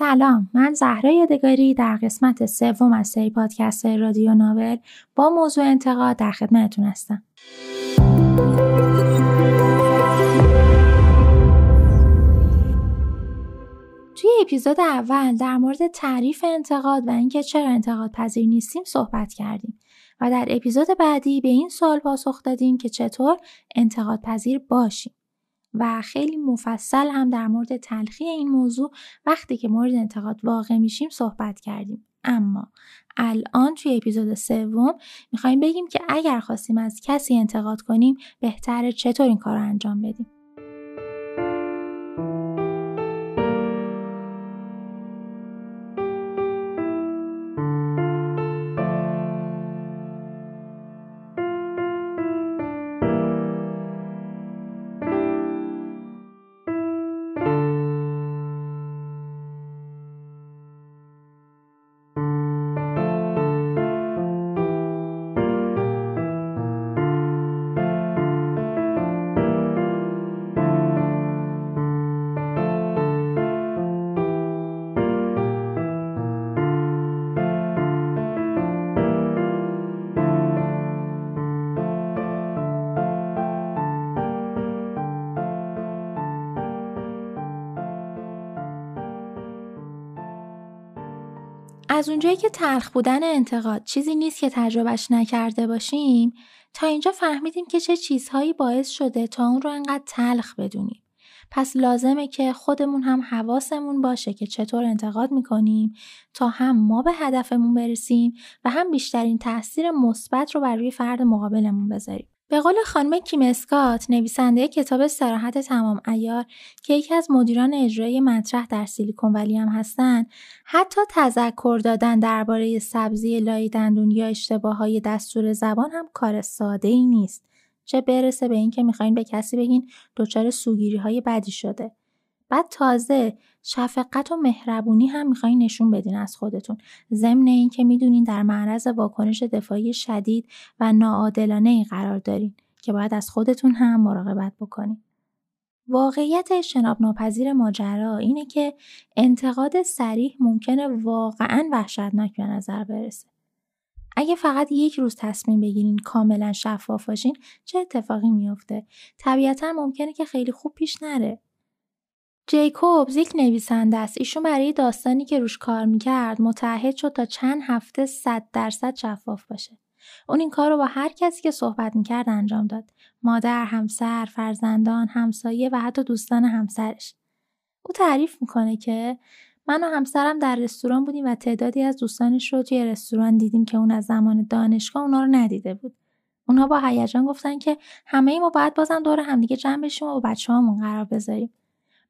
سلام من زهرا یادگاری در قسمت سوم از سری پادکست رادیو ناول با موضوع انتقاد در خدمتتون هستم. توی اپیزود اول در مورد تعریف انتقاد و اینکه چرا انتقاد پذیر نیستیم صحبت کردیم و در اپیزود بعدی به این سوال پاسخ دادیم که چطور انتقاد پذیر باشیم. و خیلی مفصل هم در مورد تلخی این موضوع وقتی که مورد انتقاد واقع میشیم صحبت کردیم. اما الان توی اپیزود سوم می‌خوایم بگیم که اگر خواستیم از کسی انتقاد کنیم بهتره چطور این کار رو انجام بدیم؟ از اونجایی که تلخ بودن انتقاد چیزی نیست که تجربهش نکرده باشیم تا اینجا فهمیدیم که چه چیزهایی باعث شده تا اون رو انقدر تلخ بدونیم. پس لازمه که خودمون هم حواسمون باشه که چطور انتقاد می‌کنیم تا هم ما به هدفمون برسیم و هم بیشترین تاثیر مثبت رو بر روی فرد مقابلمون بذاریم. به قول خانم کیم اسکات نویسنده کتاب سراحت تمام ایار که یکی از مدیران اجرایی مطرح در سیلیکون ولی هم هستند حتی تذکر دادن درباره سبزی لای دندون یا اشتباه های دستور زبان هم کار ساده ای نیست. چه برسه به اینکه می‌خواین به کسی بگین دچار سوگیری های بدی شده. بعد تازه شفقت و مهربونی هم می‌خواین نشون بدین از خودتون ضمن اینکه می‌دونین در معرض واکنش دفاعی شدید و ناعادلانه ای قرار دارین که باید از خودتون هم مراقبت بکنین واقعیت اجتناب ناپذیر ماجرا اینه که انتقاد سریح ممکنه واقعا وحشتناک به نظر برسه. اگه فقط یک روز تصمیم بگیرین کاملا شفاف باشین چه اتفاقی میافته؟ طبیعتا ممکنه که خیلی خوب پیش نره. جیکوبز یک نویسنده است. ایشون برای داستانی که روش کار می‌کرد متعهد شد تا چند هفته صد درصد شفاف باشه. اون این کار رو با هر کسی که صحبت می‌کرد انجام داد. مادر، همسر، فرزندان، همسایه و حتی دوستان همسرش. او تعریف می‌کنه که من و همسرم در رستوران بودیم و تعدادی از دوستانش رو توی رستوران دیدیم که اون از زمان دانشگاه اونا رو ندیده بود. اونها با هیجان گفتن که همه ای ما باید بازم دور همدیگه جمع بشیم و با بچه قرار بذاریم.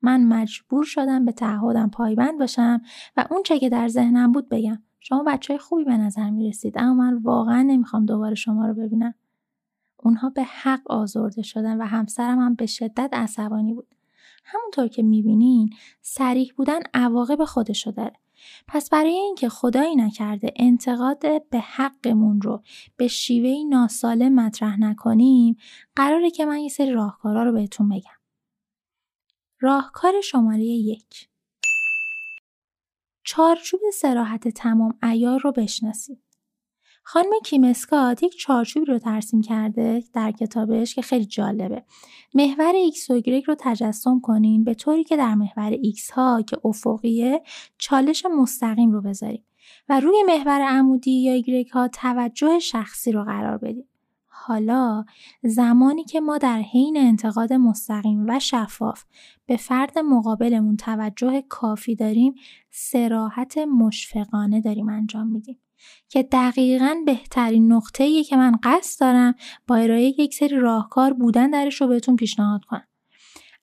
من مجبور شدم به تعهدم پایبند باشم و اون چه که در ذهنم بود بگم. شما بچه خوبی به نظر می رسید اما من واقعا نمی‌خوام دوباره شما رو ببینم. اونها به حق آزرده شدن و همسرم هم به شدت عصبانی بود. همونطور که می‌بینین سریح بودن عواقب خودشو داره. پس برای اینکه خدایی نکرده انتقاد به حقمون رو به شیوهی ناسالم مطرح نکنیم قراره که من یه سری راهکارا رو بهتون بگم. راهکار شماره یک چارچوب سراحت تمام ایار رو بشناسید. خانم کیمسکات یک چارچوبی رو ترسیم کرده در کتابش که خیلی جالبه. محور X و Y رو تجسم کنین به طوری که در محور X ها که افقیه چالش مستقیم رو بذاریم و روی محور عمودی یا Y ها توجه شخصی رو قرار بدیم. حالا زمانی که ما در حین انتقاد مستقیم و شفاف به فرد مقابلمون توجه کافی داریم سراحت مشفقانه داریم انجام میدیم. که دقیقا بهترین نقطه که من قصد دارم با ارائه یک سری راهکار بودن درش رو بهتون پیشنهاد کنم.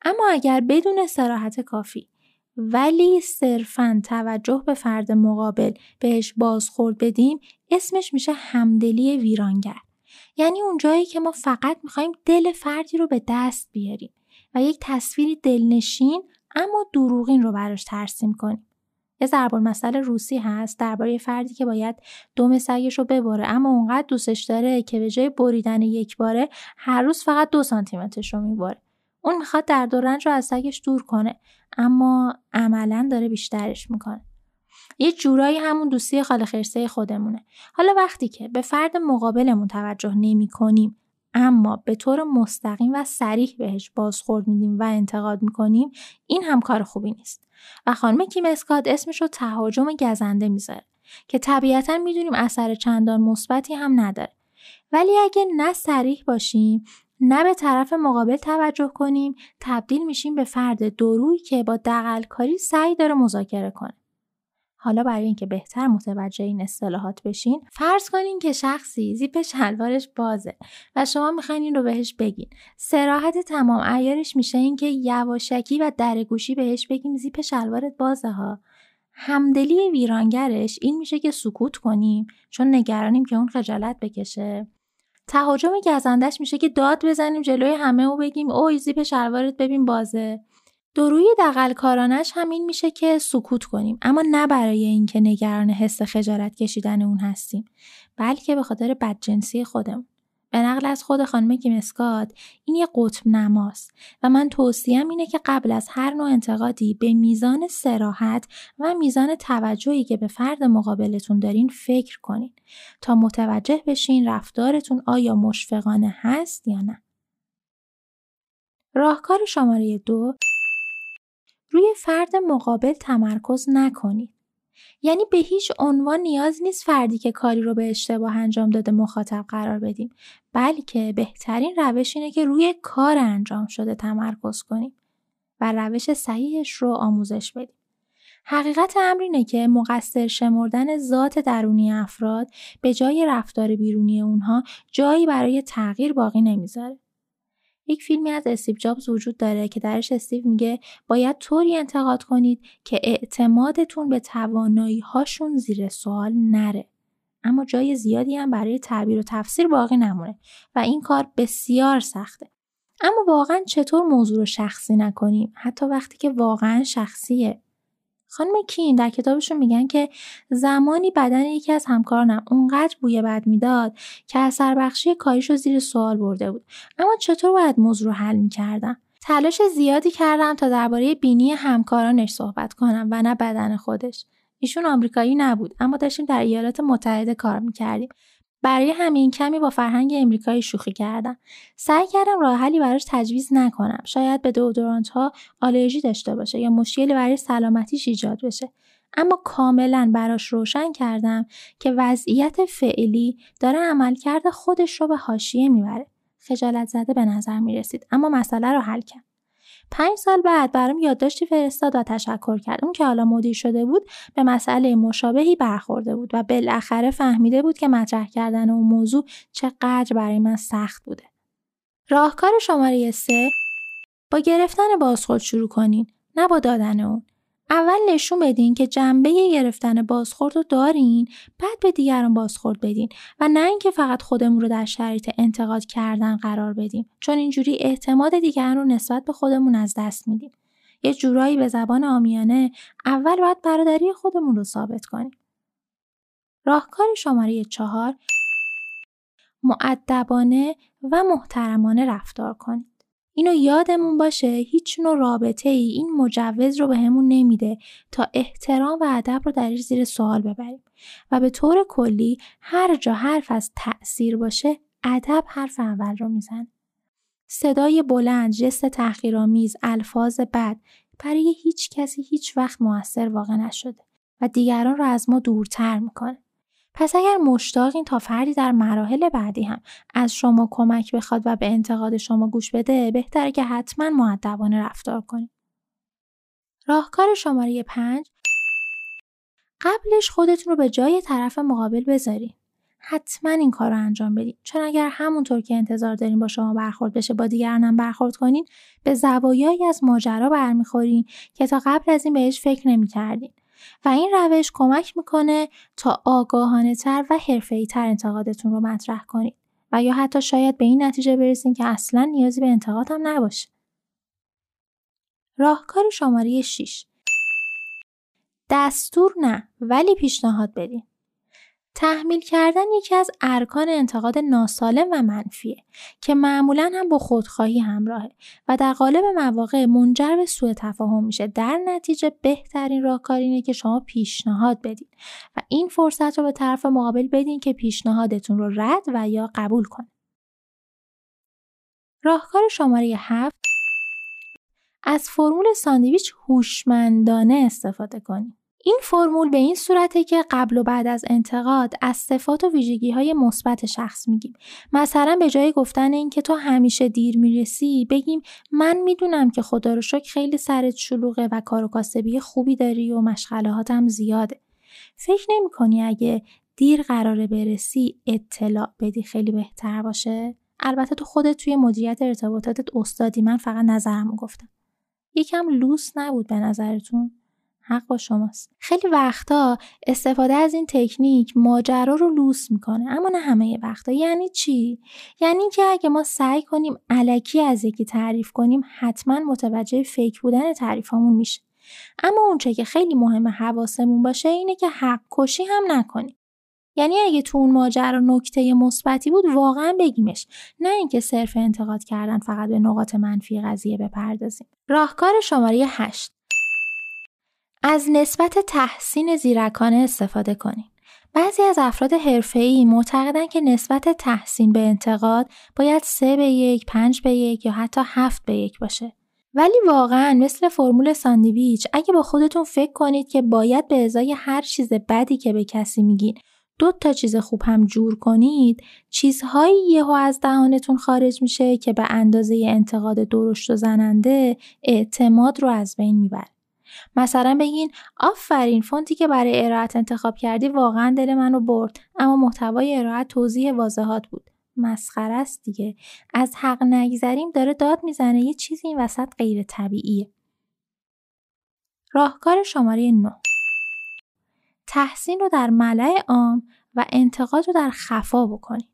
اما اگر بدون سراحت کافی ولی صرفا توجه به فرد مقابل بهش بازخورد بدیم اسمش میشه همدلی ویرانگر. یعنی اون جایی که ما فقط می‌خوایم دل فردی رو به دست بیاریم و یک تصویری دلنشین اما دروغین رو براش ترسیم کنیم. یه ضرب المثل روسی هست درباره فردی که باید دم سگش رو ببره اما اونقدر دوستش داره که به جای بریدن یک باره هر روز فقط دو سانتیمترش رو می‌بره. اون می‌خواد درد و رنج رو از سگش دور کنه اما عملا داره بیشترش می‌کنه یه جورایی همون دوستی خاله خرسه خودمونه. حالا وقتی که به فرد مقابلمون توجه نمی کنیم اما به طور مستقیم و سریح بهش بازخورد میدیم و انتقاد می‌کنیم این هم کار خوبی نیست. و خانم کیم اسکات اسمش رو تهاجم گزنده می‌ذاره که طبیعتا می‌دونیم اثر چندان مثبتی هم نداره. ولی اگه نه سریح باشیم نه به طرف مقابل توجه کنیم تبدیل میشیم به فرد درویی که با دقلکاری سعی داره مذاکره کنه. حالا برای اینکه بهتر متوجه این اصطلاحات بشین فرض کنین که شخصی زیپ شلوارش بازه و شما می‌خواین این رو بهش بگین. سراحت تمام ایارش میشه اینکه یواشکی و درگوشی بهش بگیم زیپ شلوارت بازه ها. همدلی ویرانگرش این میشه که سکوت کنیم چون نگرانیم که اون خجالت بکشه. تهاجم گزندش میشه که داد بزنیم جلوی همه و بگیم اوی زیپ شلوارت ببین بازه. دروی دقل کارانش همین میشه که سکوت کنیم اما نه برای اینکه نگران حس خجالت کشیدن اون هستیم بلکه به خاطر بدجنسی خودمون به نقل از خود خانم کیمسکات این یه قطب نماست و من توصیم اینه که قبل از هر نوع انتقادی به میزان سراحت و میزان توجهی که به فرد مقابلتون دارین فکر کنین تا متوجه بشین رفتارتون آیا مشفقانه هست یا نه. راهکار شماره دو روی فرد مقابل تمرکز نکنید. یعنی به هیچ عنوان نیاز نیست فردی که کاری رو به اشتباه انجام داده مخاطب قرار بدیم بلکه بهترین روش اینه که روی کار انجام شده تمرکز کنیم و روش صحیحش رو آموزش بدیم. حقیقت امر اینه که مقصر شمردن ذات درونی افراد به جای رفتار بیرونی اونها جایی برای تغییر باقی نمی‌ذاره. یک فیلمی از استیو جابز وجود داره که درش استیو میگه باید طوری انتقاد کنید که اعتمادتون به توانایی هاشون زیر سوال نره. اما جای زیادی هم برای تعبیر و تفسیر باقی نمونه و این کار بسیار سخته. اما واقعا چطور موضوع رو شخصی نکنیم حتی وقتی که واقعا شخصیه خانم کین در کتابشون میگن که زمانی بدن یکی از همکارانم اونقدر بوی بد می‌داد که اثر بخشی کاریش رو زیر سوال برده بود. اما چطور باید موضوع رو حل می‌کردم؟ تلاش زیادی کردم تا درباره بینی همکارانش صحبت کنم و نه بدن خودش. ایشون آمریکایی نبود اما داشتیم در ایالات متحده کار می‌کردیم. برای همین کمی با فرهنگ امریکایی شوخی کردم. سعی کردم راه حلی براش تجویز نکنم. شاید به دورانت ها آلرژی داشته باشه یا مشکلی برای سلامتیش ایجاد بشه. اما کاملا براش روشن کردم که وضعیت فعلی داره عملکرد خودش رو به حاشیه می‌بره. خجالت زده به نظر می رسید اما مسئله رو حل کرد. پنج سال بعد برام یادداشتی فرستاد و تشکر کرد. اون که حالا مدیر شده بود به مسئله مشابهی برخورده بود و بالاخره فهمیده بود که مطرح کردن اون موضوع چقدر برای من سخت بوده. راهکار شماره سه با گرفتن بازخورد شروع کنین نه با دادن اون. اول نشون بدین که جنبه گرفتن بازخورد رو دارین بعد به دیگران بازخورد بدین و نه اینکه فقط خودمون رو در شرایط انتقاد کردن قرار بدیم چون اینجوری اعتماد دیگران رو نسبت به خودمون از دست میدیم. یه جورایی به زبان آمیانه اول باید برادری خودمون رو ثابت کنیم. راهکار شماره چهار معدبانه و محترمانه رفتار کنید اینو یادمون باشه هیچ نوع رابطه ای این مجوز رو بهمون به نمیده تا احترام و ادب رو درش زیر سوال ببریم و به طور کلی هر جا حرف از تأثیر باشه ادب حرف اول رو میزن. صدای بلند، جست تحقیرآمیز، الفاظ بد برای هیچ کسی هیچ وقت موثر واقع نشده و دیگران رو از ما دورتر می‌کنه. پس اگر مشتاقین تا فردی در مراحل بعدی هم از شما کمک بخواد و به انتقاد شما گوش بده بهتره که حتما معدبانه رفتار کنید. راهکار شماره پنج قبلش خودتون رو به جای طرف مقابل بذارین. حتما این کار رو انجام بدین چون اگر همونطور که انتظار دارین با شما برخورد بشه با دیگران برخورد کنین به زوایایی از ماجرا برمیخورین که تا قبل از این بهش فکر نمی‌کردین و این روش کمک می‌کنه تا آگاهانه تر و حرفه‌ای تر انتقادتون رو مطرح کنید و یا حتی شاید به این نتیجه برسین که اصلا نیازی به انتقاد هم نباشه. راهکار شماره 6 دستور نه ولی پیشنهاد بدین. تحمیل کردن یکی از ارکان انتقاد ناسالم و منفیه که معمولا هم با خودخواهی همراهه و در قالب مواقع منجر به سوء تفاهم میشه. در نتیجه بهترین راهکار اینه که شما پیشنهاد بدین و این فرصت رو به طرف مقابل بدین که پیشنهادتون رو رد و یا قبول کنه. راهکار شماره هفت. از فرمول ساندویچ هوشمندانه استفاده کنید. این فرمول به این صورته که قبل و بعد از انتقاد از صفات و ویژگی های مثبت شخص میگیم. مثلا به جای گفتن این که تو همیشه دیر می‌رسی بگیم من می‌دونم که خدا رو شکر خیلی سرت شلوغه و کار و کاسبی خوبی داری و مشغلهاتم زیاده. فکر نمی کنی اگه دیر قراره برسی اطلاع بدی خیلی بهتر باشه؟ البته تو خودت توی مدیریت ارتباطاتت استادی من فقط نظرمو گفتم. یکم لوس نبود به نظرتون؟ حق با شماست. خیلی وقتا استفاده از این تکنیک ماجرا رو لوس می‌کنه اما نه همه وقتا. یعنی چی؟ یعنی که اگه ما سعی کنیم علکی از یکی تعریف کنیم حتما متوجه فیک بودن تعریفمون میشه. اما اونچه که خیلی مهمه حواسمون باشه اینه که حق کشی هم نکنیم. یعنی اگه تو اون ماجرا نکته مثبتی بود واقعا بگیمش. نه اینکه صرف انتقاد کردن فقط به نقاط منفی قضیه بپردازیم. راهکار شماره 8 از نسبت تحسین زیرکانه استفاده کنید بعضی از افراد حرفه‌ای معتقدن که نسبت تحسین به انتقاد باید 3 به یک، 5 به یک یا حتی 7 به یک باشه. ولی واقعا مثل فرمول ساندویچ اگه با خودتون فکر کنید که باید به ازای هر چیز بدی که به کسی میگین دو تا چیز خوب هم جور کنید چیزهایی یهو از دهانتون خارج میشه که به اندازه انتقاد درشت و زننده اعتماد رو از بین می‌بره مثلا بگین آفرین فونتی که برای ارائت انتخاب کردی واقعا دل منو برد اما محتوای ارائت توضیح واضحات بود. مسخره است دیگه. از حق نگذریم داره داد می‌زنه یه چیزی این وسط غیر طبیعیه. راهکار شماره 9 تحسین رو در ملع عام و انتقاد رو در خفا بکنیم.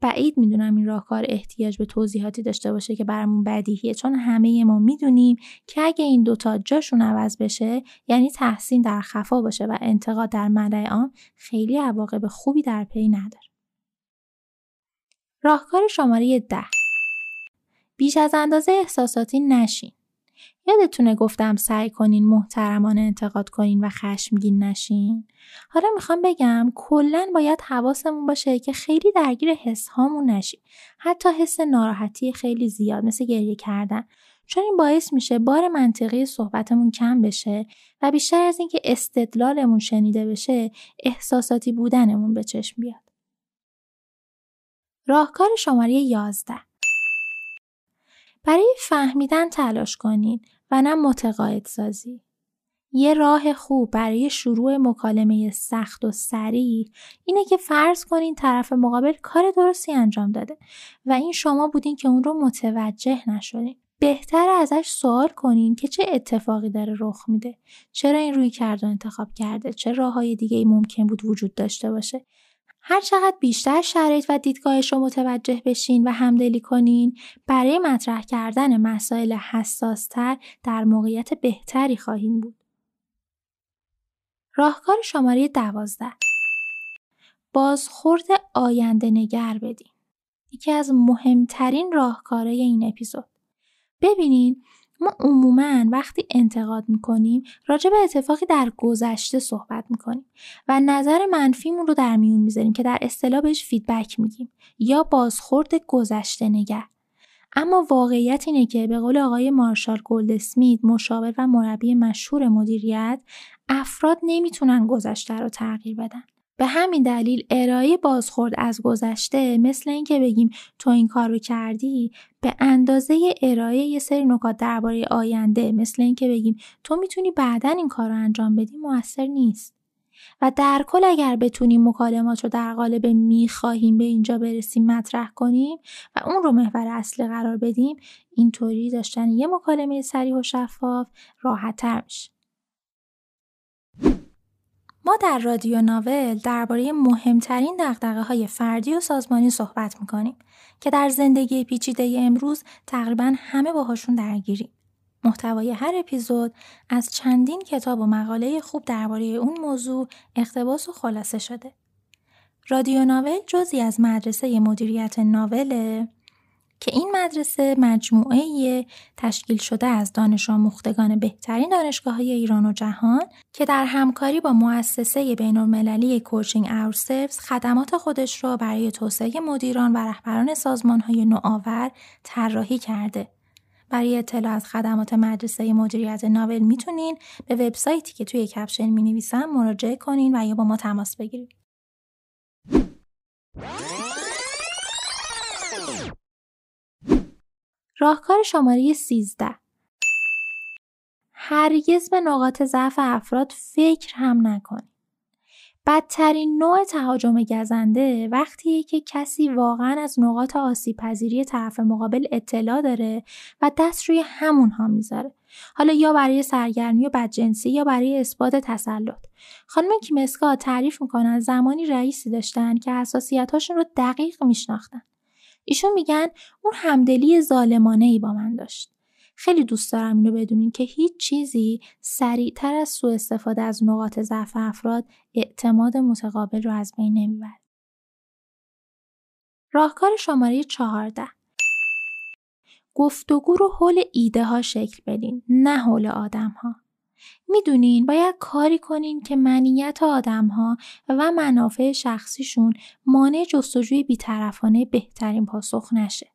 بعید می‌دونم این راهکار احتیاج به توضیحاتی داشته باشه که برامون بدیهیه چون همه ما می‌دونیم که اگه این دوتا جاشون عوض بشه یعنی تحسین در خفا باشه و انتقاد در ملع عام خیلی عواقب خوبی در پی نداره. راهکار شماره ده بیش از اندازه احساساتی نشین. یادتونه گفتم سعی کنین محترمانه انتقاد کنین و خشمگین نشین؟ حالا می‌خوام بگم کلا باید حواسمون باشه که خیلی درگیر حس هامون نشیم حتی حس ناراحتی خیلی زیاد مثل گریه کردن. چون این باعث میشه بار منطقی صحبتمون کم بشه و بیشتر از اینکه استدلالمون شنیده بشه احساساتی بودنمون به چشم بیاد. راهکار شماره 11 برای فهمیدن تلاش کنید و نه متقاعد سازی. یه راه خوب برای شروع مکالمه سخت و سریع اینه که فرض کنین طرف مقابل کار درستی انجام داده و این شما بودین که اون رو متوجه نشدین. بهتر ازش سوال کنین که چه اتفاقی داره رخ میده چرا این روی کرد و انتخاب کرده چه راه های دیگه ای ممکن بود وجود داشته باشه هر چقدر بیشتر شرایط و دیدگاهش رو متوجه بشین و همدلی کنین برای مطرح کردن مسائل حساستر در موقعیت بهتری خواهیم بود. راهکار شماره دوازده بازخورد آینده نگر بدین. یکی از مهمترین راهکارهای این اپیزود. ببینین ما عموما وقتی انتقاد می‌کنیم راجع به اتفاقی در گذشته صحبت می‌کنیم و نظر منفیمون رو در میون می‌ذاریم که در اصطلاح بهش فیدبک میگیم یا بازخورد گذشته نگر اما واقعیت اینه که به قول آقای مارشال گولدسمیت مشاور و مربی مشهور مدیریت افراد نمی‌تونن گذشته رو تغییر بدن. به همین دلیل ارائه بازخورد از گذشته مثل اینکه بگیم تو این کار رو کردی به اندازه ارائه یه سری نکات درباره آینده مثل اینکه بگیم تو می‌تونی بعدا این کار رو انجام بدی موثر نیست. و در کل اگر بتونیم مکالمات رو در قالب می‌خواهیم به اینجا برسیم مطرح کنیم و اون رو محور اصلی قرار بدیم اینطوری داشتن یه مکالمه سریع و شفاف راحتتر میشه. ما در رادیو ناول درباره مهمترین دقدقه های فردی و سازمانی صحبت می‌کنیم که در زندگی پیچیده امروز تقریبا همه باهاشون درگیریم. محتوای هر اپیزود از چندین کتاب و مقاله خوب درباره اون موضوع اقتباس و خلاصه شده. رادیو ناول جزی از مدرسه مدیریت ناوله که این مدرسه مجموعه تشکیل شده از دانش آموختگان بهترین دانشگاه های ایران و جهان که در همکاری با مؤسسه بین المللی کوچینگ اورسرفز خدمات خودش را برای توسعه مدیران و رهبران سازمان های نوآور طراحی کرده. برای اطلاع از خدمات مدرسه مدیریت ناول می‌تونین به وبسایتی که توی کپشن می نویسم مراجعه کنین و یا با ما تماس بگیرید. راهکار شماره 13 هرگز به نقاط ضعف افراد فکر هم نکنید. بدترین نوع تهاجم گزنده وقتیه که کسی واقعا از نقاط آسیب پذیری طرف مقابل اطلاع داره و دست روی همونها می‌ذاره. حالا یا برای سرگرمی و بدجنسی یا برای اثبات تسلط. خانم کیمسکا تعریف می‌کنن زمانی رئیسی داشتن که حساسیتاشون رو دقیق میشناختن. ایشون میگن اون همدلی ظالمانه ای با من داشت. خیلی دوست دارم اینو بدونین که هیچ چیزی سریعتر از سوء استفاده از نقاط ضعف افراد اعتماد متقابل رو از بین نمی‌بره. راهکار شماره 14 گفتگو رو حول ایده ها شکل بدین نه حول آدم ها. می‌دونین باید کاری کنین که منیت آدم ها و منافع شخصیشون مانع جستجوی بیطرفانه بهترین پاسخ نشه.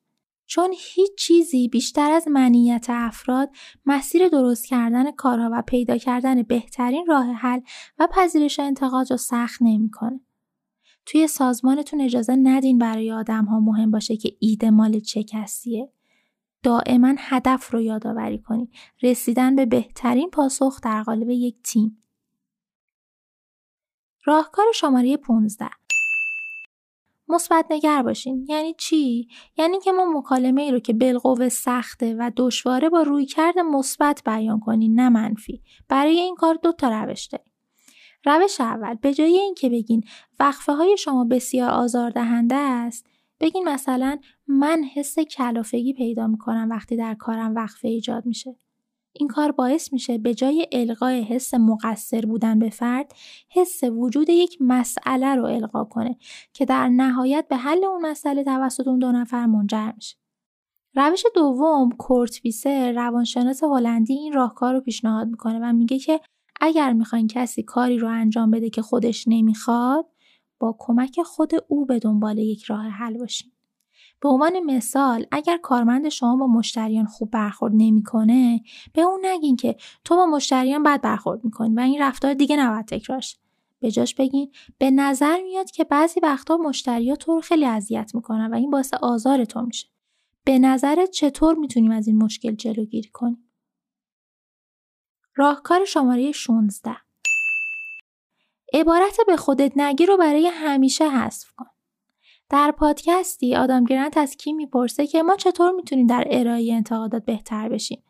چون هیچ چیزی بیشتر از منیت افراد مسیر درست کردن کارها و پیدا کردن بهترین راه حل و پذیرش انتقاد رو سخت نمی‌کنه. توی سازمانتون اجازه ندین برای آدم ها مهم باشه که ایده مال چه کسیه. دائما هدف رو یادآوری کنید. رسیدن به بهترین پاسخ در قالب یک تیم. راهکار شماره 15 مثبت نگر باشین یعنی چی؟ یعنی که ما مکالمه ای رو که بالقوه سخته و دشواره با رویکرد مثبت بیان کنین نه منفی. برای این کار دو تا روش داریم. روش اول به جای اینکه بگین وقفه های شما بسیار آزاردهنده است بگین مثلا من حس کلافگی پیدا می‌کنم وقتی در کارم وقفه ایجاد میشه. این کار باعث میشه به جای القای حس مقصر بودن به فرد حس وجود یک مسئله رو القا کنه که در نهایت به حل اون مسئله توسط اون دو نفر منجر میشه. روش دوم کورت ویسر روانشناس هلندی این راهکار رو پیشنهاد می‌کنه و میگه که اگر می‌خواین کسی کاری رو انجام بده که خودش نمی‌خواد با کمک خود او به دنبال یک راه حل باشین. به عنوان مثال اگر کارمند شما با مشتریان خوب برخورد نمی‌کنه به اون نگین که تو با مشتریان بد برخورد می‌کنی و این رفتار دیگه نباید تکرارش به جاش بگین به نظر میاد که بعضی وقتا مشتریا تو رو خیلی اذیت می‌کنن و این باعث آزار تو میشه. به نظرت چطور می‌تونیم از این مشکل جلوگیری کنیم؟ راهکار شماره 16 عبارت به خودت نگی رو برای همیشه حذف کن. در پادکستی آدم گرنت از کی می‌پرسه که ما چطور می‌تونیم در ارائه انتقادات بهتر بشیم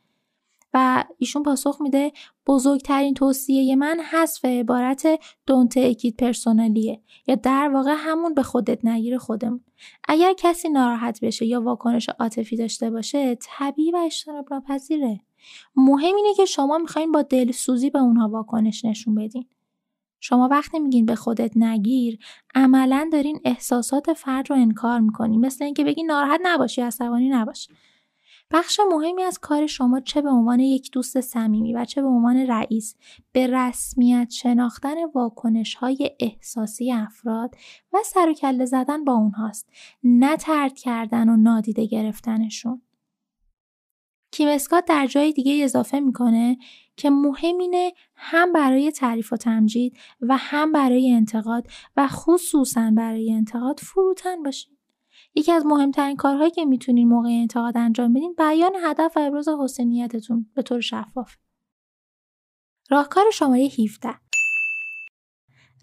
و ایشون پاسخ میده بزرگترین توصیه من حذف عبارت دونت اکید پرسونالیه یا در واقع همون به خودت نگیر خودمون. اگر کسی ناراحت بشه یا واکنش عاطفی داشته باشه طبیعی و اجتناب ناپذیره. مهم اینه که شما می‌خواین با دلسوزی به اونها واکنش نشون بدین. شما وقتی میگین به خودت نگیر عملا دارین احساسات فرد رو انکار می‌کنین. مثل اینکه بگین ناراحت نباشی عصبانی نباش. بخش مهمی از کار شما چه به عنوان یک دوست صمیمی و چه به عنوان رئیس به رسمیت شناختن واکنش های احساسی افراد و سر و کله زدن با اونهاست. نه ترد کردن و نادیده گرفتنشون. کیمسکات در جای دیگه اضافه می‌کنه که مهم اینه هم برای تعریف و تمجید و هم برای انتقاد و خصوصا برای انتقاد فروتن باشید. یکی از مهمترین کارهایی که می‌تونین موقع انتقاد انجام بدین بیان هدف و ابراز حسنیتتون به طور شفاف. راهکار شماره 17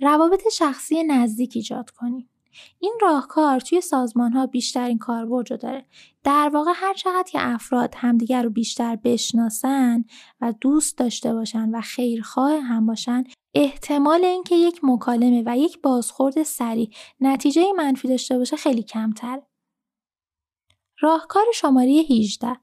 روابط شخصی نزدیک ایجاد کنید. این راهکار توی سازمان ها بیشترین کاربرد رو داره. در واقع هر چقدر که افراد همدیگر رو بیشتر بشناسن و دوست داشته باشن و خیرخواه هم باشن احتمال اینکه یک مکالمه و یک بازخورد سریع نتیجه منفی داشته باشه خیلی کمتر. راهکار شماره 18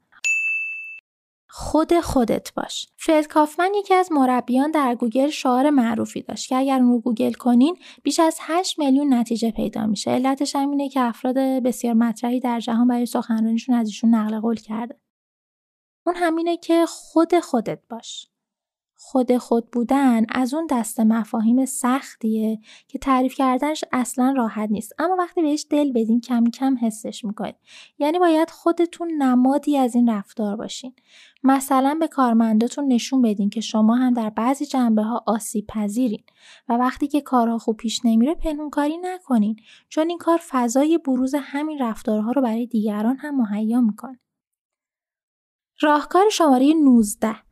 خود خودت باش. فرد کافمن یکی از مربیان در گوگل شعار معروفی داشت که اگر اون رو گوگل کنین بیش از 8 میلیون نتیجه پیدا میشه. علتش هم اینه که افراد بسیار مطرحی در جهان برای سخنرانیشون از ایشون نقل قول کرده. اون همینه که خود خودت باش. خود خود بودن از اون دست مفاهیم سختیه که تعریف کردنش اصلا راحت نیست. اما وقتی بهش دل بدین کم کم حسش می‌کنید. یعنی باید خودتون نمادی از این رفتار باشین. مثلا به کارمنداتون نشون بدین که شما هم در بعضی جنبه ها آسیب پذیرین و وقتی که کارها خوب پیش نمیره پنهونکاری نکنین. چون این کار فضای بروز همین رفتارها رو برای دیگران هم مهیا می‌کنه. راهکار شماره 19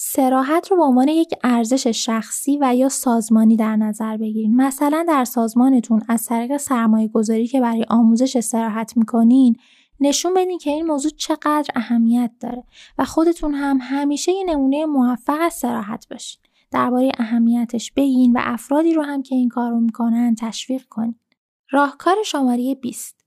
سراحت رو به عنوان یک ارزش شخصی و یا سازمانی در نظر بگیرید. مثلا در سازمانتون از طریق سرمایه گذاری که برای آموزش سراحت می‌کنین نشون بدین که این موضوع چقدر اهمیت داره و خودتون هم همیشه یه نمونه موفق از سراحت باشین. درباره اهمیتش بگین و افرادی رو هم که این کار رو می‌کنن تشویق کنین. راهکار شماره 20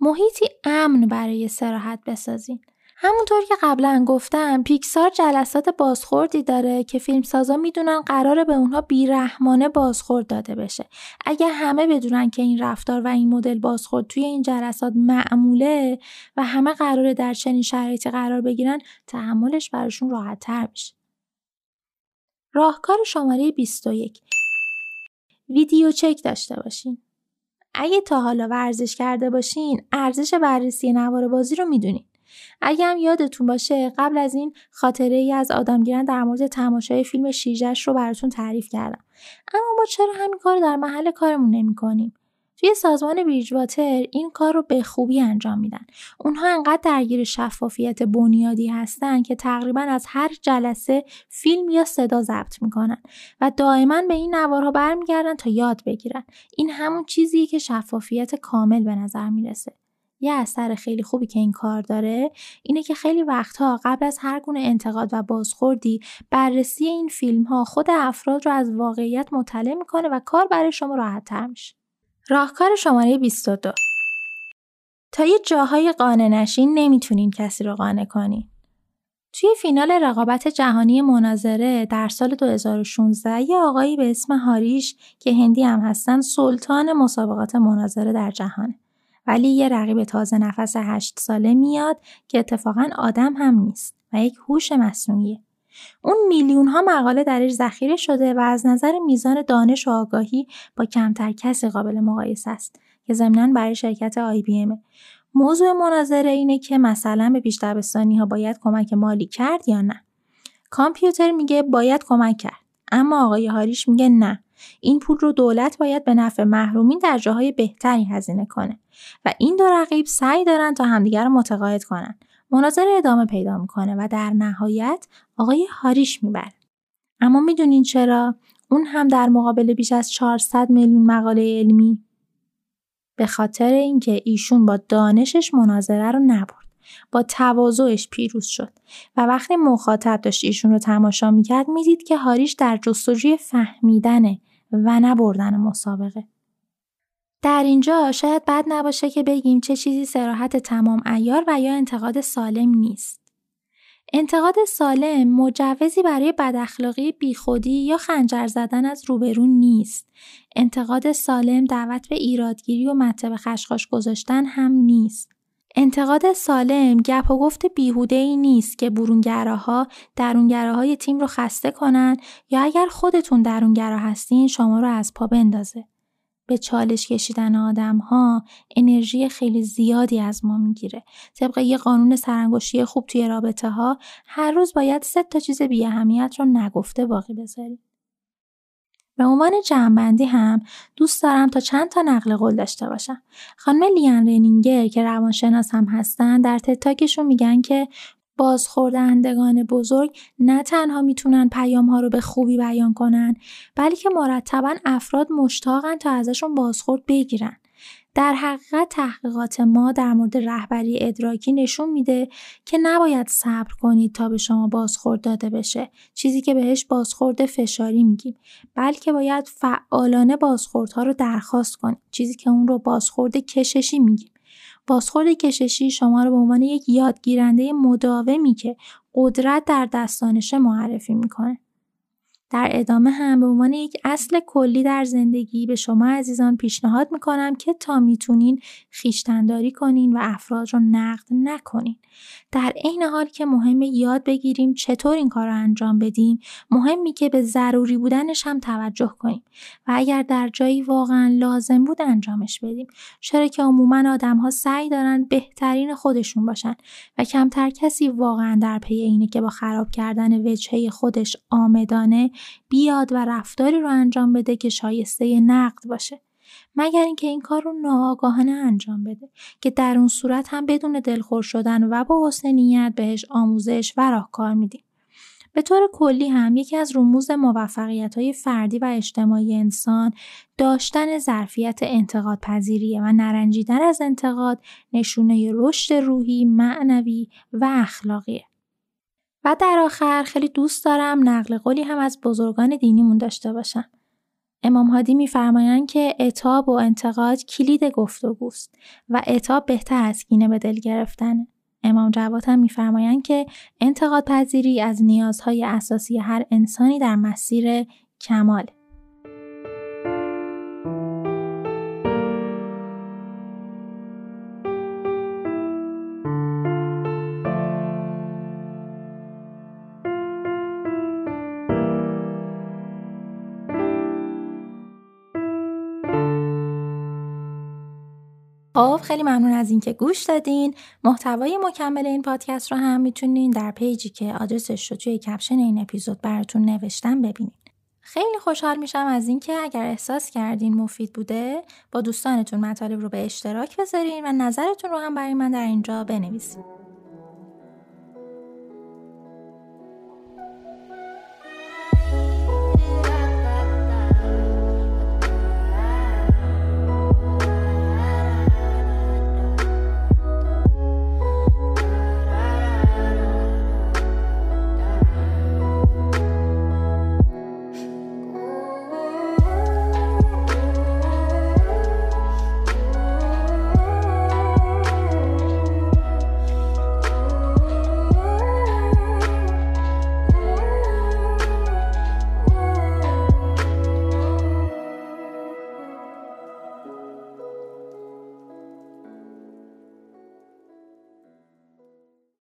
محیطی امن برای سراحت بسازین. همونطور که قبلا گفتم پیکسار جلسات بازخوردی داره که فیلمسازا می‌دونن قراره به اونها بیرحمانه بازخورد داده بشه. اگه همه بدونن که این رفتار و این مدل بازخورد توی این جلسات معموله و همه قراره در چنین شرایطی قرار بگیرن تحملش براشون راحت تر میشه. راهکار شماره 21 ویدیو چک داشته باشین. اگه تا حالا ورزش کرده باشین ارزش بررسی نوار بازی رو می‌دونین. اگه هم یادتون باشه قبل از این خاطره ای از آدمگیرن در مورد تماشای فیلم شیجش رو براتون تعریف کردم اما ما چرا همین کار در محل کارمون نمی کنیم؟ توی سازمان بریجواتر این کار رو به خوبی انجام میدن. اونها انقدر درگیر شفافیت بنیادی هستن که تقریبا از هر جلسه فیلم یا صدا ضبط می‌کنن و دائما به این نوارها برمیگردن تا یاد بگیرن. این همون چیزیه که شفافیت کامل به نظر می‌رسه. یه اثر خیلی خوبی که این کار داره اینه که خیلی وقتها قبل از هر گونه انتقاد و بازخوردی بررسی این فیلم ها خود افراد رو از واقعیت مطلع می‌کنه و کار برای شما راحت تر میشه. راهکار شماره 22 تا یه جاهای قانع نشین نمی‌تونین کسی رو قانع کنین. توی فینال رقابت جهانی مناظره در سال 2016 یه آقایی به اسم هاریش که هندی هم هستن سلطان مسابقات مناظره در جهانه. ولی یه رقیب تازه نفس هشت ساله میاد که اتفاقا آدم هم نیست و یک هوش مصنوعیه. اون میلیون ها مقاله درش ذخیره شده و از نظر میزان دانش و آگاهی با کمتر کسی قابل مقایسه است که ضمنا برای شرکت آی بی امه. موضوع مناظره اینه که مثلا به پیش ها باید کمک مالی کرد یا نه. کامپیوتر میگه باید کمک کرد اما آقای هاریش میگه نه این پول رو دولت باید به نفع محرومین در جاهای بهتری هزینه کنه. و این دو رقیب سعی دارن تا همدیگر رو متقاعد کنن. مناظره ادامه پیدا می‌کنه و در نهایت آقای هاریش می‌بره. اما می‌دونین چرا؟ اون هم در مقابل بیش از 400 میلیون مقاله علمی. به خاطر اینکه ایشون با دانشش مناظره رو نبرد. با تواضعش پیروز شد. و وقتی مخاطب داشت ایشون رو تماشا می‌کرد می‌دید که هاریش در جستجوی فهمیدن و نبردن مسابقه در اینجا شاید بد نباشه که بگیم چه چیزی سراحت تمام ایار و یا انتقاد سالم نیست. انتقاد سالم مجوزی برای بداخلاقی بیخودی یا خنجر زدن از روبرون نیست. انتقاد سالم دعوت به ایرادگیری و مطب خشخاش گذاشتن هم نیست. انتقاد سالم گپ و گفت بیهوده ای نیست که برونگراها درونگراهای تیم رو خسته کنن یا اگر خودتون درونگرا هستین شما رو از پا بندازه. به چالش کشیدن آدم ها انرژی خیلی زیادی از ما می‌گیره. طبق یه قانون سرانگشتی خوب توی رابطه ها هر روز باید سه تا چیز بی اهمیت رو نگفته باقی بذاریم. به عنوان جمعبندی هم دوست دارم تا چند تا نقل قول داشته باشم. خانم لیان رنینگر که روانشناس هم هستن در تتاکشون میگن که بازخوردهندگان بزرگ نه تنها می‌تونن پیام ها رو به خوبی بیان کنن بلکه مرتبا افراد مشتاقن تا ازشون بازخورد بگیرن. در حقیقت تحقیقات ما در مورد رهبری ادراکی نشون میده که نباید صبر کنید تا به شما بازخورد داده بشه. چیزی که بهش بازخورد فشاری میگیم. بلکه باید فعالانه بازخوردها رو درخواست کنید. چیزی که اون رو بازخورد کششی میگیم. بازخورد کششی شما رو به عنوان یک یادگیرنده مداومی که قدرت در دستانشه معرفی می‌کنه. در ادامه هم به عنوان یک اصل کلی در زندگی به شما عزیزان پیشنهاد می‌کنم که تا می‌تونین خیشتنداری کنین و افراد رو نقد نکنین. در عین حال که مهمه یاد بگیریم چطور این کار رو انجام بدیم مهمی که به ضروری بودنش هم توجه کنیم و اگر در جایی واقعا لازم بود انجامش بدیم چرا که عموما آدم ها سعی دارن بهترین خودشون باشن و کمتر کسی واقعا در پی اینه که با خراب کردن وجهه خودش آمدانه بیاد و رفتاری رو انجام بده که شایسته نقد باشه مگر اینکه این کار رو ناآگاهانه انجام بده که در اون صورت هم بدون دلخور شدن و با حسن نیت بهش آموزش و راهکار میدیم به طور کلی هم یکی از رموز موفقیت های فردی و اجتماعی انسان داشتن ظرفیت انتقاد پذیریه و نرنجیدن از انتقاد نشونه رشد روحی، معنوی و اخلاقیه. و در آخر خیلی دوست دارم نقل قولی هم از بزرگان دینیمون داشته باشم. امام هادی میفرمایند که اتاب و انتقاد کلید گفتگوست و اتاب بهتر از کینه به دل گرفتنه. امام جواد هم میفرمایند که انتقاد پذیری از نیازهای اساسی هر انسانی در مسیر کمال. خیلی ممنون از اینکه گوش دادین. محتوای مکمل این پادکست رو هم می‌تونین در پیجی که آدرسش رو توی کپشن این اپیزود براتون نوشتم ببینید خیلی خوشحال میشم از اینکه اگر احساس کردین مفید بوده با دوستانتون مطالب رو به اشتراک بذارین و نظرتون رو هم برای من در اینجا بنویسید